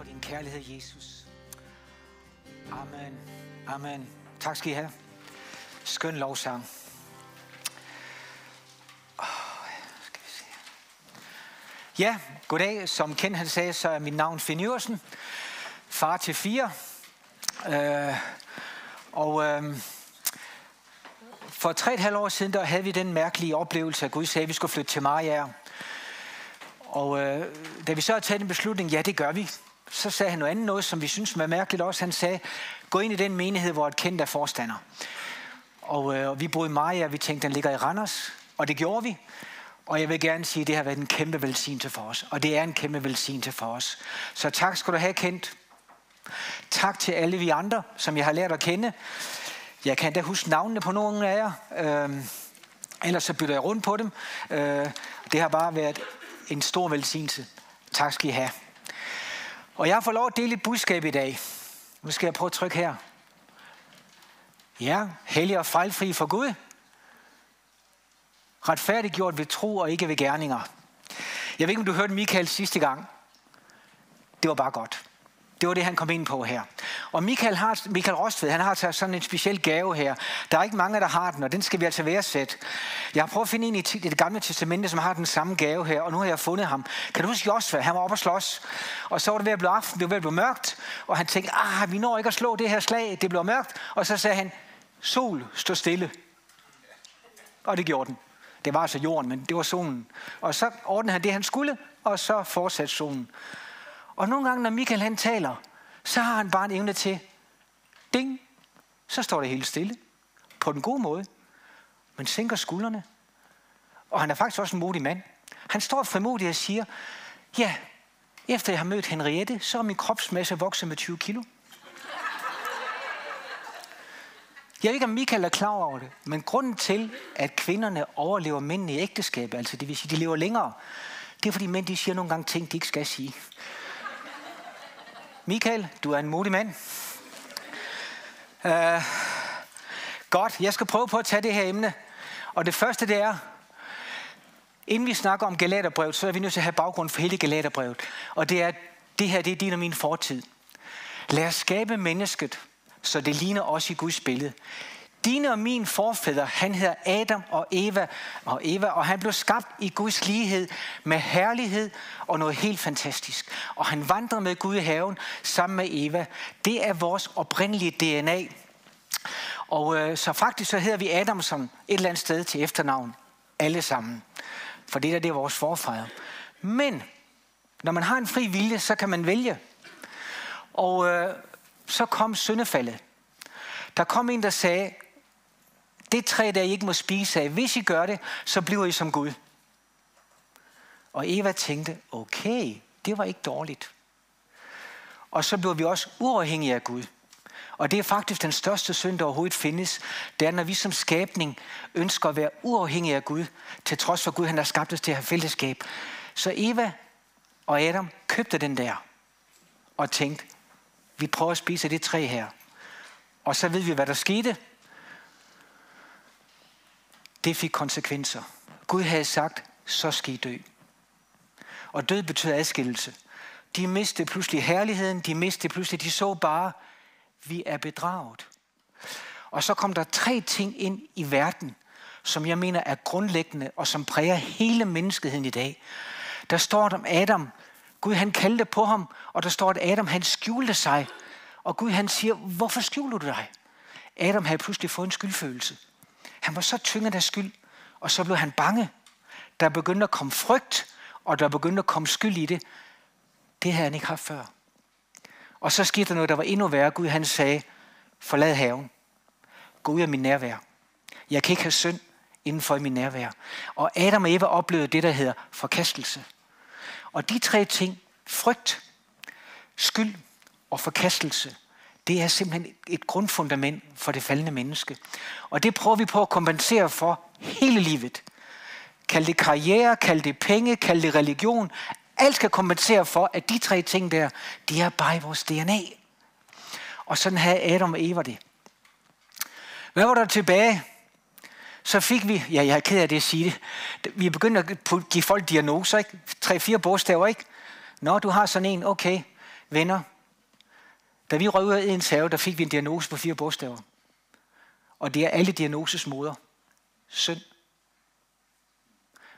for din kærlighed, Jesus. Amen. Amen. Tak skal I have. Skøn lovsang. Skal vi se. Ja, goddag. Som Ken han sagde, så er mit navn Finn Iversen. Far til fire. Øh, og øh, for tre og et halvt år siden, der havde vi den mærkelige oplevelse, at Gud sagde, at vi skulle flytte til Maria. Og øh, da vi så har taget en beslutning, ja, det gør vi, så sagde han noget andet noget, som vi synes var mærkeligt også. Han sagde, gå ind i den menighed, hvor et kendt er forstander. Og øh, vi boede i Maja, og vi tænkte, den ligger i Randers. Og det gjorde vi. Og jeg vil gerne sige, at det har været en kæmpe velsignelse for os. Og det er en kæmpe velsignelse for os. Så tak skal du have, kendt. Tak til alle vi andre, som jeg har lært at kende. Jeg kan da huske navnene på nogle af jer. Øh, ellers så bytter jeg rundt på dem. Øh, det har bare været en stor velsignelse. Tak skal I have. Og jeg får lov at dele et budskab i dag. Nu skal jeg prøve at trykke her. Ja, hellig og fejlfri for Gud. Retfærdiggjort ved tro og ikke ved gerninger. Jeg ved ikke, om du hørte Michael sidste gang. Det var bare godt. Det var det, han kom ind på her. Og Michael, har, Michael Rostved, han har taget sådan en speciel gave her. Der er ikke mange, der har den, og den skal vi altså værdsætte. Jeg har prøvet at finde en i det gamle testamente, som har den samme gave her, og nu har jeg fundet ham. Kan du huske Josva? Han var oppe og slås, og så var det ved at blive aften, det var ved at blive mørkt, og han tænkte, ah, vi når ikke at slå det her slag, det bliver mørkt. Og så sagde han, sol, stå stille. Og det gjorde den. Det var altså jorden, men det var solen. Og så ordnede han det, han skulle, og så fortsatte solen. Og nogle gange, når Michael han taler, så har han bare en evne til, ding, så står det helt stille. På den gode måde. Men sænker skuldrene. Og han er faktisk også en modig mand. Han står frimodig og siger, ja, efter jeg har mødt Henriette, så er min kropsmasse vokset med 20 kilo. Jeg ved ikke, om Michael er klar over det, men grunden til, at kvinderne overlever mændene i ægteskab, altså det vil sige, de lever længere, det er fordi mænd de siger nogle gange ting, de ikke skal sige. Michael, du er en modig mand. Uh, godt, jeg skal prøve på at tage det her emne. Og det første det er, inden vi snakker om Galaterbrevet, så er vi nødt til at have baggrund for hele Galaterbrevet. Og det er, det her det er din og min fortid. Lad os skabe mennesket, så det ligner os i Guds billede. Dine og min forfædre, han hedder Adam og Eva, og Eva, og han blev skabt i Guds lighed med herlighed og noget helt fantastisk. Og han vandrede med Gud i haven sammen med Eva. Det er vores oprindelige DNA. Og øh, så faktisk så hedder vi Adamson et eller andet sted til efternavn. Alle sammen. For det der, det er vores forfædre. Men når man har en fri vilje, så kan man vælge. Og øh, så kom syndefaldet. Der kom en, der sagde, det træ, der I ikke må spise af, hvis I gør det, så bliver I som Gud. Og Eva tænkte, okay, det var ikke dårligt. Og så blev vi også uafhængige af Gud. Og det er faktisk den største synd, der overhovedet findes. Det er, når vi som skabning ønsker at være uafhængige af Gud, til trods for Gud, han har skabt os til at have fællesskab. Så Eva og Adam købte den der, og tænkte, vi prøver at spise det træ her. Og så ved vi, hvad der skete. Det fik konsekvenser. Gud havde sagt, så skal I dø. Og død betyder adskillelse. De mistede pludselig herligheden, de mistede pludselig, de så bare, vi er bedraget. Og så kom der tre ting ind i verden, som jeg mener er grundlæggende, og som præger hele menneskeheden i dag. Der står om Adam, Gud han kaldte på ham, og der står, at Adam han skjulte sig. Og Gud han siger, hvorfor skjuler du dig? Adam havde pludselig fået en skyldfølelse. Han var så tynget af skyld, og så blev han bange. Der begyndte at komme frygt, og der begyndte at komme skyld i det. Det havde han ikke haft før. Og så skete der noget, der var endnu værre. Gud han sagde, forlad haven. Gå ud af min nærvær. Jeg kan ikke have synd inden for min nærvær. Og Adam og Eva oplevede det, der hedder forkastelse. Og de tre ting, frygt, skyld og forkastelse, det er simpelthen et grundfundament for det faldende menneske. Og det prøver vi på at kompensere for hele livet. Kald det karriere, kald det penge, kald det religion. Alt skal kompensere for, at de tre ting der, de er bare i vores DNA. Og sådan havde Adam og Eva det. Hvad var der tilbage? Så fik vi, ja, jeg er ked af det at sige det, vi begyndte at give folk diagnoser, ikke? Tre-fire bogstaver, ikke? Nå, du har sådan en, okay. Venner, da vi røg ud af Edens have, der fik vi en diagnose på fire bogstaver. Og det er alle diagnoses moder. Synd.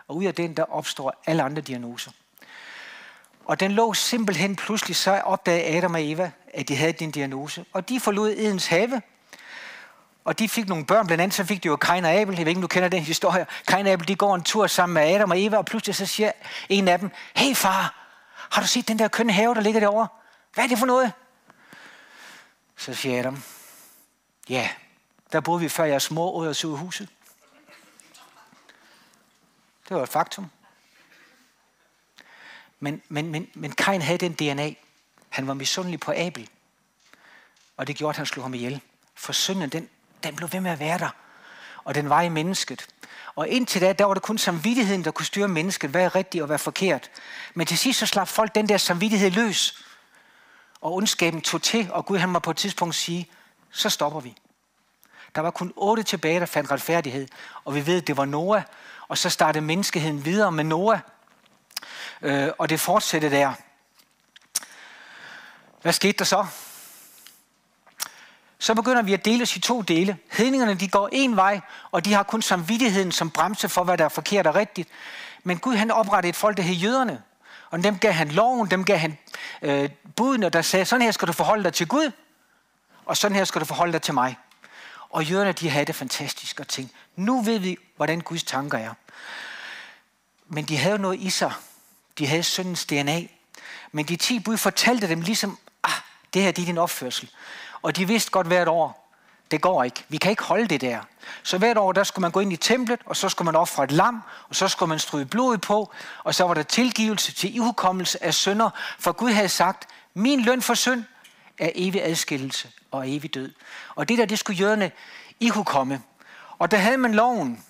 Og ud af den, der opstår alle andre diagnoser. Og den lå simpelthen pludselig, så opdagede Adam og Eva, at de havde den diagnose. Og de forlod Edens have, og de fik nogle børn, blandt andet så fik de jo Kain og Abel. Jeg ved ikke, om du kender den historie. Kain og Abel, de går en tur sammen med Adam og Eva, og pludselig så siger en af dem, hey far, har du set den der kønne have, der ligger derovre? Hvad er det for noget? Så siger Adam, ja, der boede vi før jeres mor ud så huset. Det var et faktum. Men, men, men, men Kain havde den DNA. Han var misundelig på Abel. Og det gjorde, at han slog ham ihjel. For synden, den, den blev ved med at være der. Og den var i mennesket. Og indtil da, der var det kun samvittigheden, der kunne styre mennesket, hvad er rigtigt og hvad er forkert. Men til sidst så slap folk den der samvittighed løs. Og ondskaben tog til, og Gud han må på et tidspunkt sige, så stopper vi. Der var kun otte tilbage, der fandt retfærdighed. Og vi ved, at det var Noah. Og så startede menneskeheden videre med Noah. Øh, og det fortsatte der. Hvad skete der så? Så begynder vi at dele os i to dele. Hedningerne de går en vej, og de har kun samvittigheden som bremse for, hvad der er forkert og rigtigt. Men Gud han oprettede et folk, der hed jøderne. Og dem gav han loven, dem gav han øh, budene, der sagde, sådan her skal du forholde dig til Gud, og sådan her skal du forholde dig til mig. Og jøderne, de havde det fantastisk og tænkte, nu ved vi, hvordan Guds tanker er. Men de havde noget i sig. De havde syndens DNA. Men de ti bud fortalte dem ligesom, ah, det her det er din opførsel. Og de vidste godt hvert år, det går ikke. Vi kan ikke holde det der. Så hvert år, der skulle man gå ind i templet, og så skulle man ofre et lam, og så skulle man stryge blodet på, og så var der tilgivelse til ihukommelse af synder, for Gud havde sagt, min løn for synd er evig adskillelse og evig død. Og det der, det skulle jøderne ihukomme. Og der havde man loven.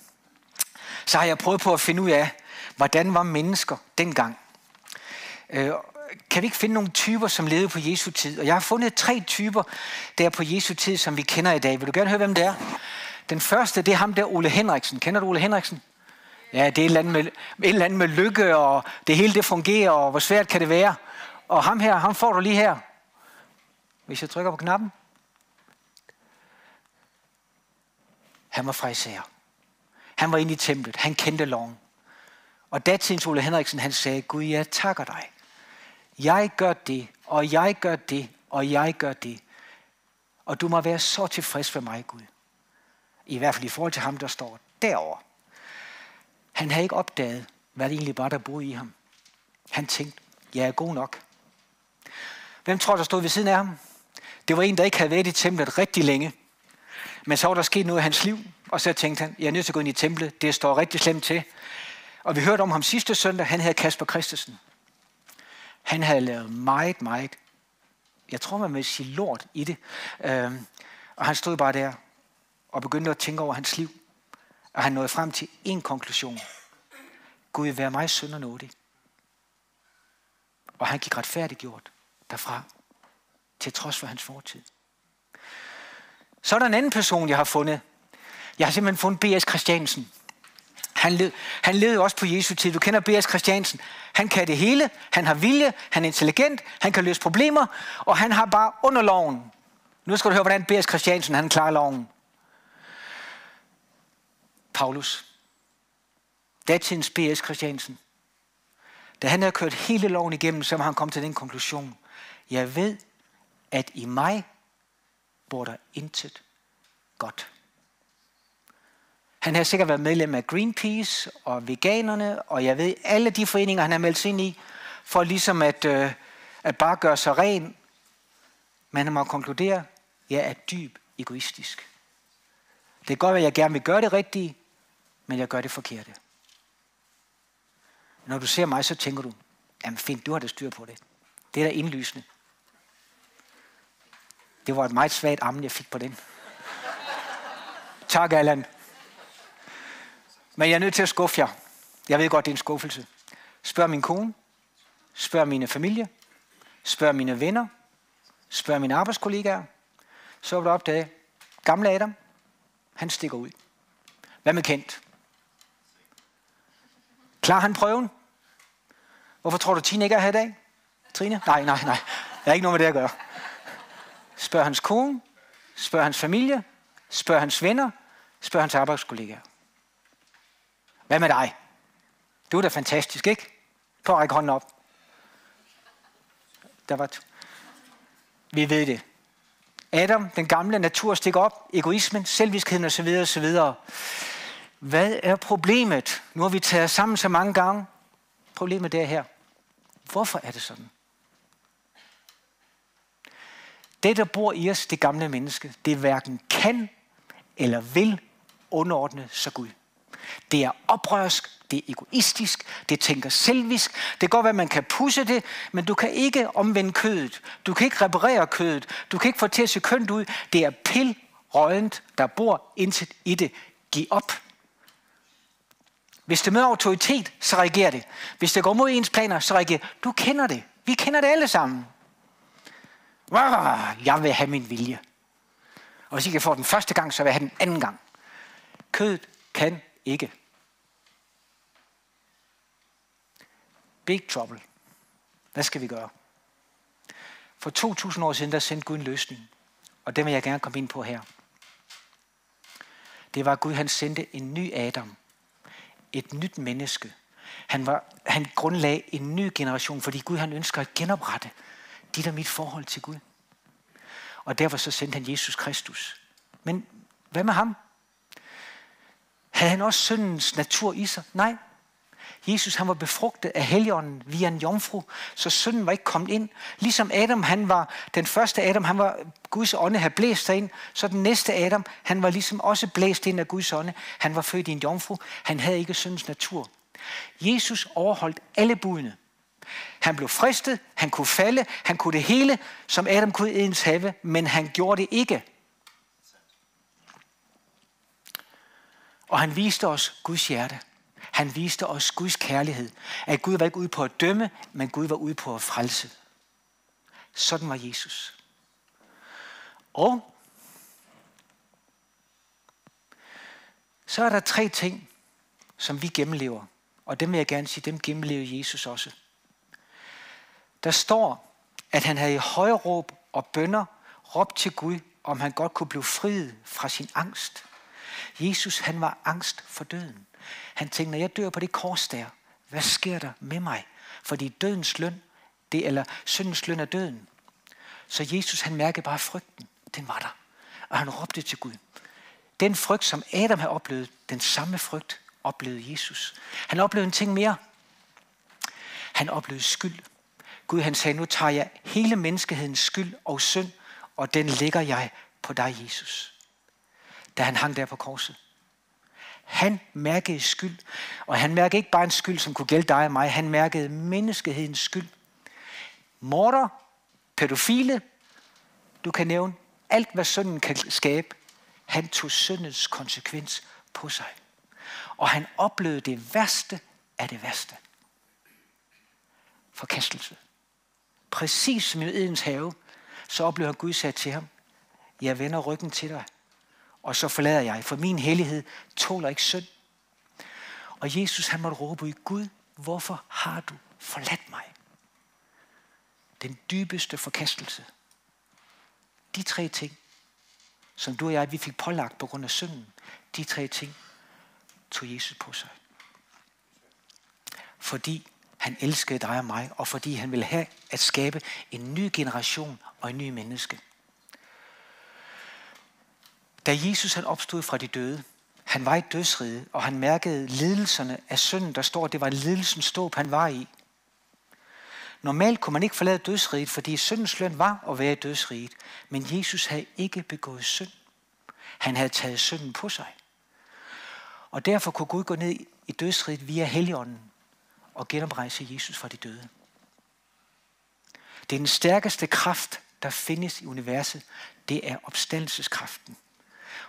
Så har jeg prøvet på at finde ud af, hvordan var mennesker dengang. Øh, kan vi ikke finde nogle typer, som levede på Jesu tid? Og jeg har fundet tre typer, der på Jesu tid, som vi kender i dag. Vil du gerne høre, hvem det er? Den første, det er ham der, Ole Henriksen. Kender du Ole Henriksen? Ja, det er et eller, andet med, et eller andet med lykke, og det hele det fungerer, og hvor svært kan det være? Og ham her, ham får du lige her. Hvis jeg trykker på knappen. Han var fraiser. Han var inde i templet. Han kendte loven. Og datidens Ole Henriksen, han sagde, Gud, jeg takker dig. Jeg gør det, og jeg gør det, og jeg gør det. Og du må være så tilfreds med mig, Gud. I hvert fald i forhold til ham, der står derovre. Han havde ikke opdaget, hvad det egentlig var, der boede i ham. Han tænkte, jeg er god nok. Hvem tror, der stod ved siden af ham? Det var en, der ikke havde været i templet rigtig længe. Men så var der sket noget i hans liv, og så tænkte han, jeg er nødt til at gå ind i templet. Det står rigtig slemt til. Og vi hørte om ham sidste søndag, han hedder Kasper Christensen. Han havde lavet meget, meget, jeg tror man vil sige lort i det. Øh, og han stod bare der og begyndte at tænke over hans liv. Og han nåede frem til en konklusion. Gud, vær mig synd og nådig. Og han gik retfærdiggjort derfra, til trods for hans fortid. Så er der en anden person, jeg har fundet. Jeg har simpelthen fundet B.S. Christiansen. Han, led, han levede også på Jesu tid. Du kender B.S. Christiansen. Han kan det hele. Han har vilje. Han er intelligent. Han kan løse problemer. Og han har bare under loven. Nu skal du høre, hvordan B.S. Christiansen han klarer loven. Paulus. Datidens B.S. Christiansen. Da han havde kørt hele loven igennem, så var han kommet til den konklusion. Jeg ved, at i mig bor der intet godt. Han har sikkert været medlem af Greenpeace og veganerne, og jeg ved alle de foreninger, han har meldt sig ind i, for ligesom at, øh, at bare gøre sig ren. Men han må konkludere, at jeg er dyb egoistisk. Det kan godt være, at jeg gerne vil gøre det rigtige, men jeg gør det forkerte. Når du ser mig, så tænker du, jamen fint, du har da styr på det. Det er da indlysende. Det var et meget svagt armen, jeg fik på den. tak, Allan. Men jeg er nødt til at skuffe jer. Jeg ved godt, det er en skuffelse. Spørg min kone. Spørg mine familie. Spørg mine venner. Spørg mine arbejdskollegaer. Så vil du opdage, gamle Adam, han stikker ud. Hvad med Kent? Klar han prøven? Hvorfor tror du, Tine ikke er her i dag? Trine? Nej, nej, nej. har ikke noget med det at gøre. Spørg hans kone, spørg hans familie, spørg hans venner, spørg hans arbejdskollegaer. Hvad med dig? Du er da fantastisk, ikke? Prøv at række hånden op. Der var Vi ved det. Adam, den gamle natur, stikker op. Egoismen, selvviskheden osv. osv. Hvad er problemet? Nu har vi taget sammen så mange gange. Problemet er her. Hvorfor er det sådan? Det, der bor i os, det gamle menneske, det hverken kan eller vil underordne sig Gud. Det er oprørsk, det er egoistisk, det tænker selvisk. Det kan godt være, at man kan pusse det, men du kan ikke omvende kødet. Du kan ikke reparere kødet. Du kan ikke få til at se kønt ud. Det er pilrødent, der bor intet i det. Giv op. Hvis det møder autoritet, så reagerer det. Hvis det går mod ens planer, så reagerer Du kender det. Vi kender det alle sammen. Ah, jeg vil have min vilje. Og hvis ikke jeg får den første gang, så vil jeg have den anden gang. Kødet kan ikke. Big trouble. Hvad skal vi gøre? For 2000 år siden, der sendte Gud en løsning. Og den vil jeg gerne komme ind på her. Det var, at Gud han sendte en ny Adam. Et nyt menneske. Han, var, han grundlagde en ny generation, fordi Gud han ønsker at genoprette dit og mit forhold til Gud. Og derfor så sendte han Jesus Kristus. Men hvad med ham? Havde han også syndens natur i sig? Nej. Jesus han var befrugtet af Helligånden via en jomfru, så synden var ikke kommet ind. Ligesom Adam, han var den første Adam, han var Guds ånde havde blæst sig ind, så den næste Adam, han var ligesom også blæst ind af Guds ånde. Han var født i en jomfru, han havde ikke syndens natur. Jesus overholdt alle budene. Han blev fristet, han kunne falde, han kunne det hele, som Adam kunne ens have, men han gjorde det ikke. Og han viste os Guds hjerte. Han viste os Guds kærlighed. At Gud var ikke ude på at dømme, men Gud var ude på at frelse. Sådan var Jesus. Og så er der tre ting, som vi gennemlever. Og dem vil jeg gerne sige, dem gennemlever Jesus også. Der står, at han havde i høje råb og bønder råbt til Gud, om han godt kunne blive friet fra sin angst. Jesus, han var angst for døden. Han tænkte, når jeg dør på det kors der, hvad sker der med mig? Fordi dødens løn, det, eller syndens løn er døden. Så Jesus, han mærkede bare frygten. Den var der. Og han råbte til Gud. Den frygt, som Adam havde oplevet, den samme frygt oplevede Jesus. Han oplevede en ting mere. Han oplevede skyld. Gud han sagde, nu tager jeg hele menneskehedens skyld og synd, og den lægger jeg på dig, Jesus. Da han hang der på korset. Han mærkede skyld, og han mærkede ikke bare en skyld, som kunne gælde dig og mig, han mærkede menneskehedens skyld. Morder, pædofile, du kan nævne alt, hvad synden kan skabe. Han tog syndens konsekvens på sig. Og han oplevede det værste af det værste. Forkastelse. Præcis som i Edens have, så oplevede Gud sagde til ham, jeg vender ryggen til dig, og så forlader jeg, for min hellighed tåler ikke synd. Og Jesus han måtte råbe i Gud, hvorfor har du forladt mig? Den dybeste forkastelse. De tre ting, som du og jeg, vi fik pålagt på grund af synden, de tre ting tog Jesus på sig. Fordi han elskede dig og mig, og fordi han ville have at skabe en ny generation og en ny menneske. Da Jesus han opstod fra de døde, han var i dødsrige, og han mærkede lidelserne af synden, der står, det var lidelsens ståb, han var i. Normalt kunne man ikke forlade dødsriget, fordi syndens løn var at være i dødsriget. Men Jesus havde ikke begået synd. Han havde taget synden på sig. Og derfor kunne Gud gå ned i dødsriget via Helligånden og genoprejse Jesus fra de døde. Det er den stærkeste kraft, der findes i universet. Det er opstandelseskraften.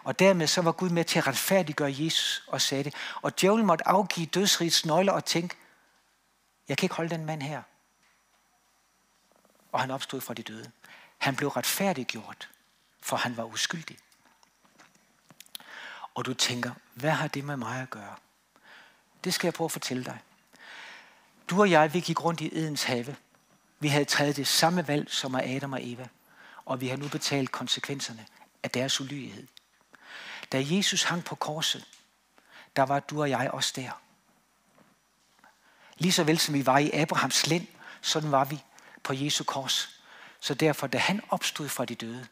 Og dermed så var Gud med til at retfærdiggøre Jesus og sagde det. Og djævlen måtte afgive dødsrigets nøgler og tænke, jeg kan ikke holde den mand her. Og han opstod fra de døde. Han blev retfærdiggjort, for han var uskyldig. Og du tænker, hvad har det med mig at gøre? Det skal jeg prøve at fortælle dig. Du og jeg, vi gik rundt i Edens have. Vi havde taget det samme valg som af Adam og Eva, og vi har nu betalt konsekvenserne af deres ulydighed. Da Jesus hang på korset, der var du og jeg også der. Lige så vel som vi var i Abrahams lind, sådan var vi på Jesu kors. Så derfor, da han opstod fra de døde,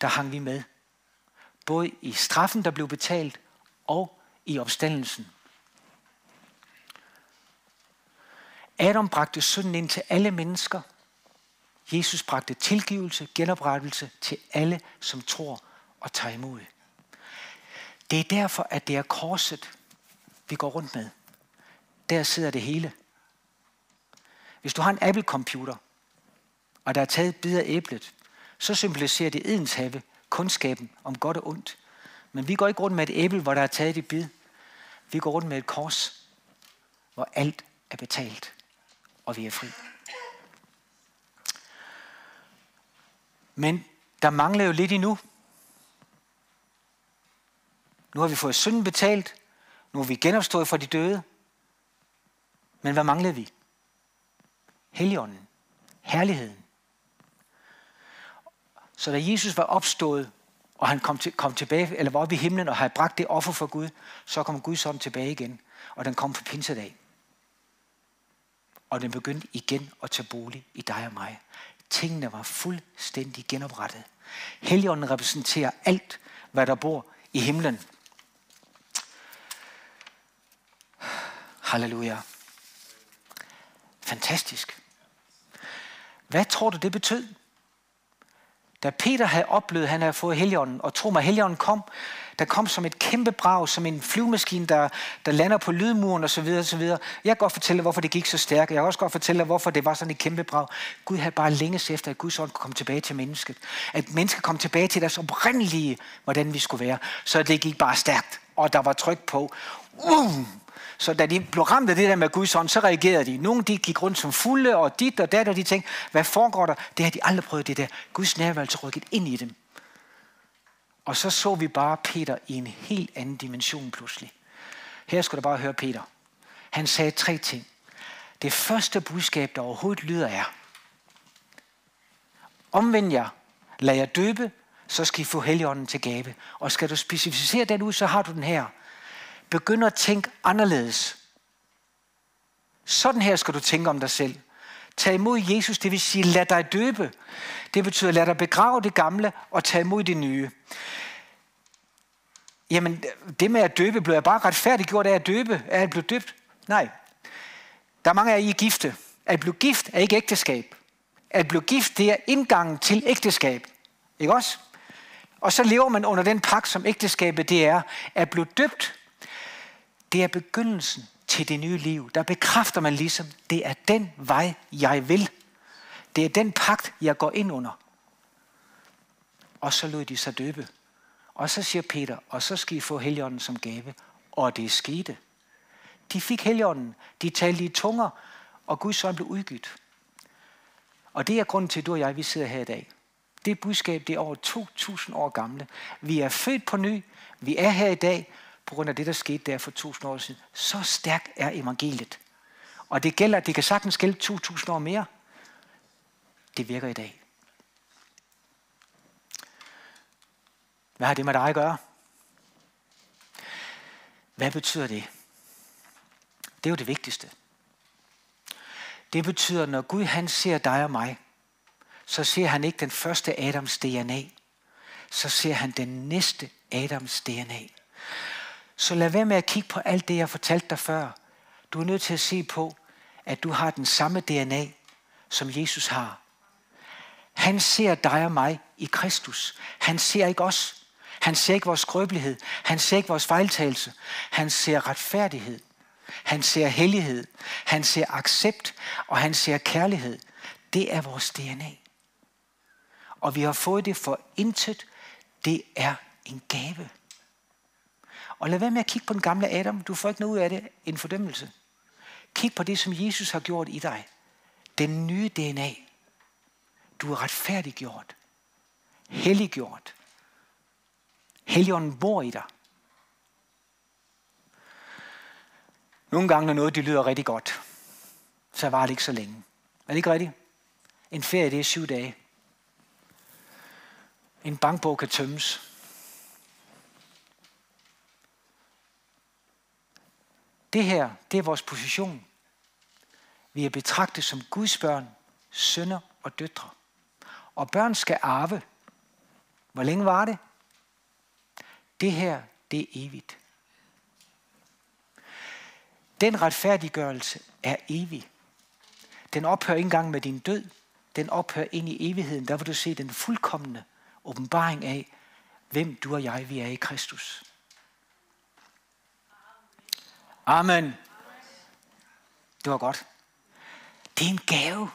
der hang vi med. Både i straffen, der blev betalt, og i opstandelsen. Adam bragte synden ind til alle mennesker. Jesus bragte tilgivelse, genoprettelse til alle, som tror og tager imod. Det er derfor, at det er korset, vi går rundt med. Der sidder det hele. Hvis du har en Apple-computer, og der er taget bid af æblet, så symboliserer det edens have, kundskaben om godt og ondt. Men vi går ikke rundt med et æble, hvor der er taget et bid. Vi går rundt med et kors, hvor alt er betalt, og vi er fri. Men der mangler jo lidt endnu. Nu har vi fået synden betalt. Nu er vi genopstået fra de døde. Men hvad manglede vi? Helligånden. Herligheden. Så da Jesus var opstået, og han kom, til, kom tilbage, eller var oppe i himlen og havde bragt det offer for Gud, så kom Guds ånd tilbage igen. Og den kom på pinsedag. Og den begyndte igen at tage bolig i dig og mig. Tingene var fuldstændig genoprettet. Helligånden repræsenterer alt, hvad der bor i himlen. Halleluja. Fantastisk. Hvad tror du, det betød? Da Peter havde oplevet, at han havde fået Helligånden, og tro mig, Helligånden kom, der kom som et kæmpe brag, som en flyvemaskine, der, der lander på lydmuren osv. osv. Jeg kan godt fortælle hvorfor det gik så stærkt. Jeg kan også godt fortælle hvorfor det var sådan et kæmpe brag. Gud havde bare længes efter, at Guds ånd kunne komme tilbage til mennesket. At mennesket kom tilbage til deres oprindelige, hvordan vi skulle være. Så det gik bare stærkt, og der var tryk på. Uh! Så da de blev ramt af det der med Guds ånd, så reagerede de. Nogle de gik rundt som fulde, og dit og dat, og de tænkte, hvad foregår der? Det har de aldrig prøvet, det der. Guds nærvær altså rykket ind i dem. Og så så vi bare Peter i en helt anden dimension pludselig. Her skulle du bare høre Peter. Han sagde tre ting. Det første budskab, der overhovedet lyder er, omvend jer, lad jer døbe, så skal I få helligånden til gave. Og skal du specificere den ud, så har du den her. Begynd at tænke anderledes. Sådan her skal du tænke om dig selv. Tag imod Jesus, det vil sige, lad dig døbe. Det betyder, lad dig begrave det gamle og tage imod det nye. Jamen, det med at døbe, blev jeg bare retfærdiggjort af at døbe? Er jeg blevet døbt? Nej. Der er mange af jer, I er gifte. At blive gift er ikke ægteskab. At blive gift, det er indgangen til ægteskab. Ikke også? Og så lever man under den pagt, som ægteskabet det er. At blive døbt, det er begyndelsen til det nye liv. Der bekræfter man ligesom, det er den vej, jeg vil. Det er den pagt, jeg går ind under. Og så lod de sig døbe. Og så siger Peter, og så skal I få heligånden som gave. Og det skete. De fik heligånden. De talte i tunger, og Guds ånd blev udgivet. Og det er grunden til, at du og jeg vi sidder her i dag. Det budskab det er over 2.000 år gamle. Vi er født på ny. Vi er her i dag, på grund af det, der skete der for 2000 år siden. Så stærk er evangeliet. Og det gælder, det kan sagtens gælde 2000 år mere. Det virker i dag. Hvad har det med dig at gøre? Hvad betyder det? Det er jo det vigtigste. Det betyder, når Gud han ser dig og mig, så ser han ikke den første Adams DNA. Så ser han den næste Adams DNA. Så lad være med at kigge på alt det, jeg fortalte dig før. Du er nødt til at se på, at du har den samme DNA, som Jesus har. Han ser dig og mig i Kristus. Han ser ikke os. Han ser ikke vores skrøbelighed. Han ser ikke vores fejltagelse. Han ser retfærdighed. Han ser hellighed. Han ser accept. Og han ser kærlighed. Det er vores DNA. Og vi har fået det for intet. Det er en gave. Og lad være med at kigge på den gamle Adam. Du får ikke noget ud af det. En fordømmelse. Kig på det, som Jesus har gjort i dig. Den nye DNA. Du er retfærdiggjort. Helliggjort. Helligånden bor i dig. Nogle gange, når noget det lyder rigtig godt, så var det ikke så længe. det ikke rigtigt? En ferie, det er syv dage. En bankbog kan tømmes. Det her, det er vores position. Vi er betragtet som Guds børn, sønner og døtre. Og børn skal arve. Hvor længe var det? Det her, det er evigt. Den retfærdiggørelse er evig. Den ophører ikke engang med din død. Den ophører ind i evigheden. Der vil du se den fuldkommende åbenbaring af, hvem du og jeg vi er i Kristus. Amen. Det var godt. Det er en gave.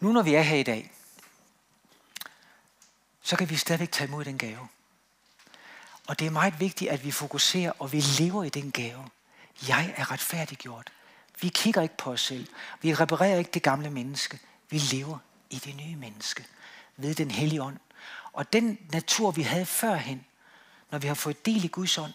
Nu når vi er her i dag, så kan vi stadigvæk tage imod den gave. Og det er meget vigtigt, at vi fokuserer, og vi lever i den gave. Jeg er retfærdiggjort. Vi kigger ikke på os selv. Vi reparerer ikke det gamle menneske. Vi lever i det nye menneske ved den hellige ånd. Og den natur, vi havde førhen, når vi har fået del i Guds ånd,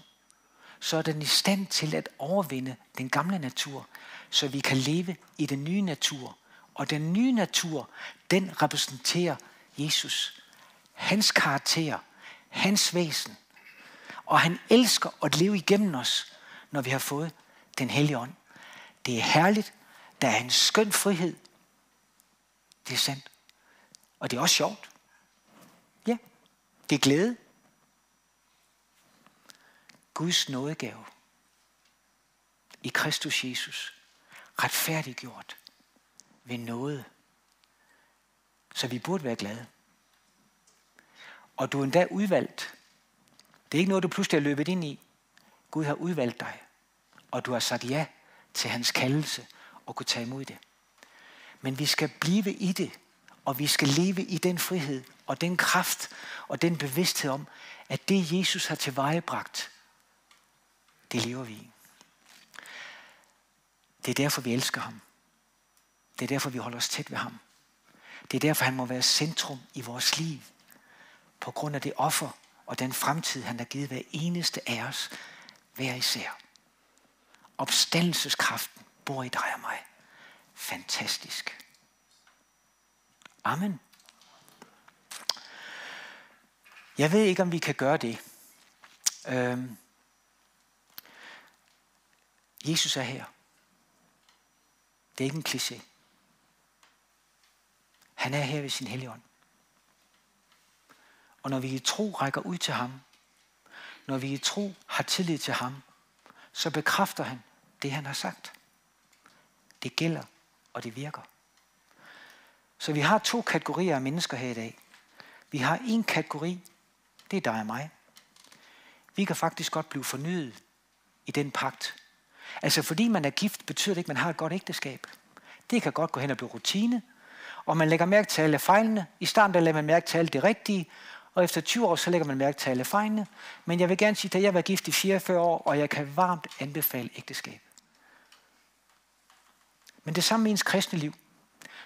så er den i stand til at overvinde den gamle natur, så vi kan leve i den nye natur. Og den nye natur, den repræsenterer Jesus. Hans karakter, hans væsen. Og han elsker at leve igennem os, når vi har fået den hellige ånd. Det er herligt. Der er en skøn frihed. Det er sandt. Og det er også sjovt. Ja, det er glæde. Guds nådegave i Kristus Jesus, retfærdiggjort ved noget. Så vi burde være glade. Og du er endda udvalgt. Det er ikke noget, du pludselig er løbet ind i. Gud har udvalgt dig, og du har sagt ja til hans kaldelse og kunne tage imod det. Men vi skal blive i det, og vi skal leve i den frihed og den kraft og den bevidsthed om, at det Jesus har tilvejebragt, det lever vi i. Det er derfor, vi elsker ham. Det er derfor, vi holder os tæt ved ham. Det er derfor, han må være centrum i vores liv. På grund af det offer og den fremtid, han har givet hver eneste af os, hver især. Opstandelseskraften bor i dig og mig. Fantastisk. Amen. Jeg ved ikke, om vi kan gøre det. Øhm. Jesus er her. Det er ikke en kliché. Han er her ved sin hellige ånd. Og når vi i tro rækker ud til ham, når vi i tro har tillid til ham, så bekræfter han det, han har sagt. Det gælder, og det virker. Så vi har to kategorier af mennesker her i dag. Vi har en kategori, det er dig og mig. Vi kan faktisk godt blive fornyet i den pagt. Altså fordi man er gift, betyder det ikke, at man har et godt ægteskab. Det kan godt gå hen og blive rutine, og man lægger mærke til alle fejlene. I starten der lægger man mærke til alt det rigtige, og efter 20 år, så lægger man mærke til alle fejlene. Men jeg vil gerne sige, at jeg var gift i 44 år, og jeg kan varmt anbefale ægteskab. Men det samme med ens kristne liv.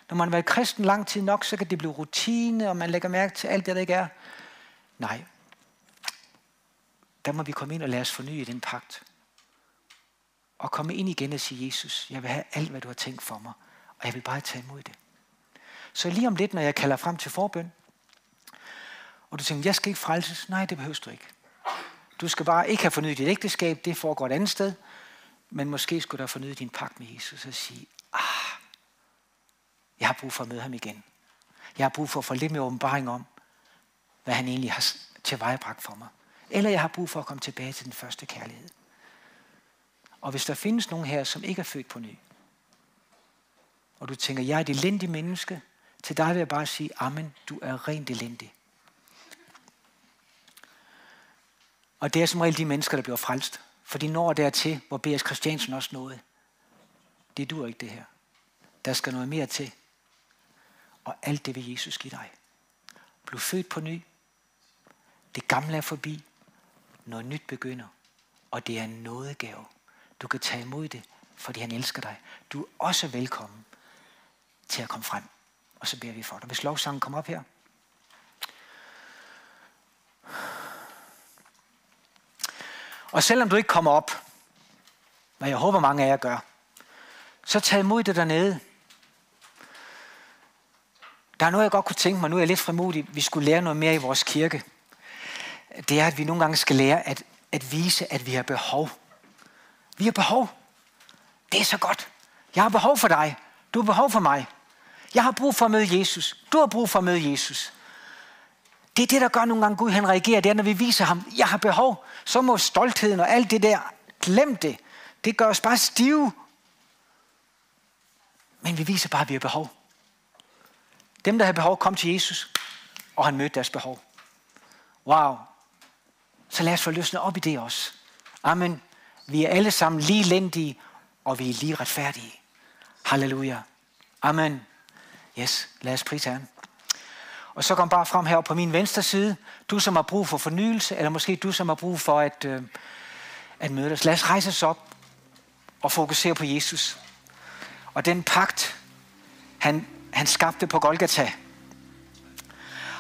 Når man har været kristen lang tid nok, så kan det blive rutine, og man lægger mærke til alt det, der ikke er. Nej. Der må vi komme ind og lade os forny i den pagt. Og komme ind igen og sige, Jesus, jeg vil have alt, hvad du har tænkt for mig, og jeg vil bare tage imod det. Så lige om lidt, når jeg kalder frem til forbøn, og du tænker, jeg skal ikke frelses. Nej, det behøver du ikke. Du skal bare ikke have fornyet dit ægteskab, det foregår et andet sted. Men måske skulle du have fornyet din pagt med Jesus og sige, ah, jeg har brug for at møde ham igen. Jeg har brug for at få lidt mere åbenbaring om, hvad han egentlig har tilvejebragt for mig. Eller jeg har brug for at komme tilbage til den første kærlighed. Og hvis der findes nogen her, som ikke er født på ny, og du tænker, jeg er et elendigt menneske, til dig vil jeg bare sige, amen, du er rent elendig. Og det er som regel de mennesker, der bliver frelst. For de når dertil, hvor B.S. Christiansen også nåede. Det dur ikke det her. Der skal noget mere til. Og alt det vil Jesus give dig. Bliv født på ny. Det gamle er forbi. Noget nyt begynder. Og det er en nådegave. Du kan tage imod det, fordi han elsker dig. Du er også velkommen til at komme frem. Og så beder vi for dig. Hvis lovsangen kommer op her. Og selvom du ikke kommer op, hvad jeg håber mange af jer gør, så tag imod det dernede. Der er noget, jeg godt kunne tænke mig, nu er jeg lidt frimodig, vi skulle lære noget mere i vores kirke. Det er, at vi nogle gange skal lære at, at vise, at vi har behov. Vi har behov. Det er så godt. Jeg har behov for dig. Du har behov for mig. Jeg har brug for at møde Jesus. Du har brug for at møde Jesus. Det er det, der gør nogle gange Gud, han reagerer. Det er, når vi viser ham, jeg har behov. Så må stoltheden og alt det der, glem det. Det gør os bare stive. Men vi viser bare, at vi har behov. Dem, der har behov, kom til Jesus, og han mødte deres behov. Wow. Så lad os få løsnet op i det også. Amen. Vi er alle sammen lige lændige, og vi er lige retfærdige. Halleluja. Amen. Yes, lad os prise Herren. Og så kom bare frem her på min venstre side. Du, som har brug for fornyelse, eller måske du, som har brug for at, øh, at møde os. Lad os rejse os op og fokusere på Jesus. Og den pagt, han, han skabte på Golgata.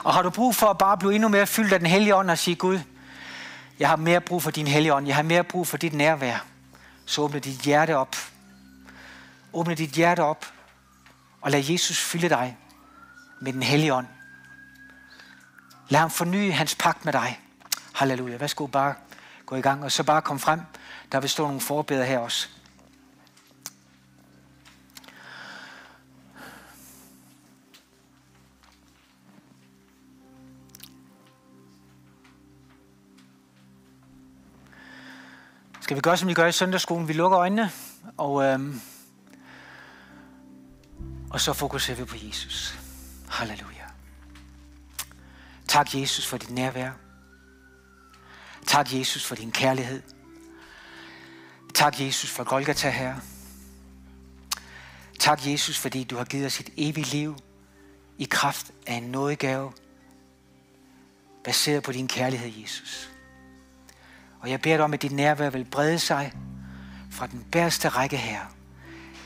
Og har du brug for at bare blive endnu mere fyldt af den hellige ånd og sige, Gud, jeg har mere brug for din hellige ånd, jeg har mere brug for dit nærvær, så åbne dit hjerte op. Åbne dit hjerte op, og lad Jesus fylde dig med den hellige ånd. Lad ham forny hans pagt med dig. Halleluja. Værsgo bare gå i gang, og så bare kom frem. Der vil stå nogle forbedre her også. Skal vi gøre, som vi gør i søndagsskolen? Vi lukker øjnene, og, øhm, og så fokuserer vi på Jesus. Halleluja. Tak, Jesus, for dit nærvær. Tak, Jesus, for din kærlighed. Tak, Jesus, for Golgata, Herre. Tak, Jesus, fordi du har givet os et evigt liv i kraft af en nådegave, baseret på din kærlighed, Jesus. Og jeg beder dig om, at dit nærvær vil brede sig fra den bærste række her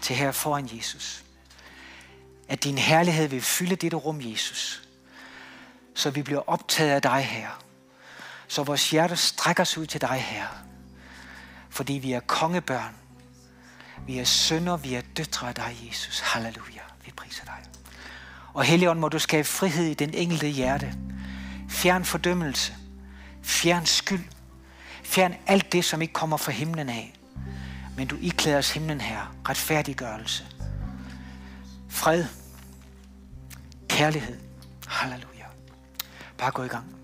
til her foran Jesus. At din herlighed vil fylde dette rum, Jesus. Så vi bliver optaget af dig her. Så vores hjerte strækker sig ud til dig her. Fordi vi er kongebørn. Vi er sønner, vi er døtre af dig, Jesus. Halleluja. Vi priser dig. Og Helligånd, må du skabe frihed i den enkelte hjerte. Fjern fordømmelse. Fjern skyld Fjern alt det, som ikke kommer fra himlen af. Men du iklæder os himlen her. Retfærdiggørelse. Fred. Kærlighed. Halleluja. Bare gå i gang.